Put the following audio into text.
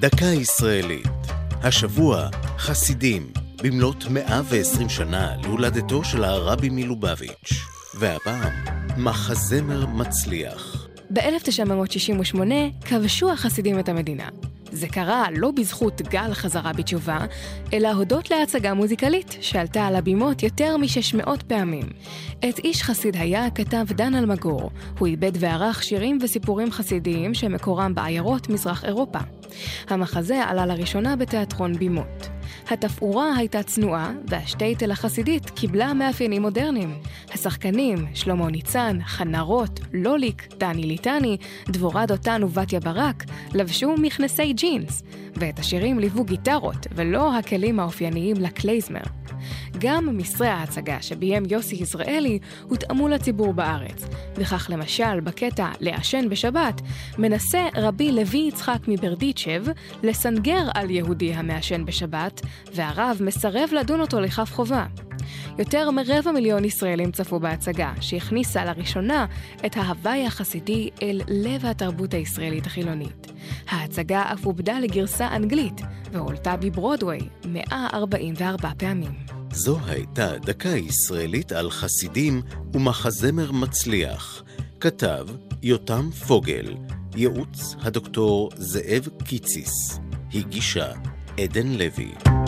דקה ישראלית. השבוע, חסידים, במלאת 120 שנה להולדתו של הרבי מלובביץ'. והפעם, מחזמר מצליח. ב-1968 כבשו החסידים את המדינה. זה קרה לא בזכות גל חזרה בתשובה, אלא הודות להצגה מוזיקלית שעלתה על הבימות יותר מ-600 פעמים. את איש חסיד היה כתב דן אלמגור. הוא איבד וערך שירים וסיפורים חסידיים שמקורם בעיירות מזרח אירופה. המחזה עלה לראשונה בתיאטרון בימות. התפאורה הייתה צנועה, והשטייטל החסידית קיבלה מאפיינים מודרניים. השחקנים, שלמה ניצן, חנה רוט, לוליק, דני ליטני, דבורה דותן ובתיה ברק, לבשו מכנסי ג'ינס, ואת השירים ליוו גיטרות, ולא הכלים האופייניים לקלייזמר. גם מסרי ההצגה שביים יוסי יזרעאלי הותאמו לציבור בארץ, וכך למשל בקטע "לעשן בשבת" מנסה רבי לוי יצחק מברדיצ'ב לסנגר על יהודי המעשן בשבת, והרב מסרב לדון אותו לכף חובה. יותר מרבע מיליון ישראלים צפו בהצגה, שהכניסה לראשונה את ההוואי החסידי אל לב התרבות הישראלית החילונית. ההצגה אף עובדה לגרסה אנגלית, והועלתה בברודוויי 144 פעמים. זו הייתה דקה ישראלית על חסידים ומחזמר מצליח. כתב יותם פוגל, ייעוץ הדוקטור זאב קיציס, הגישה עדן לוי.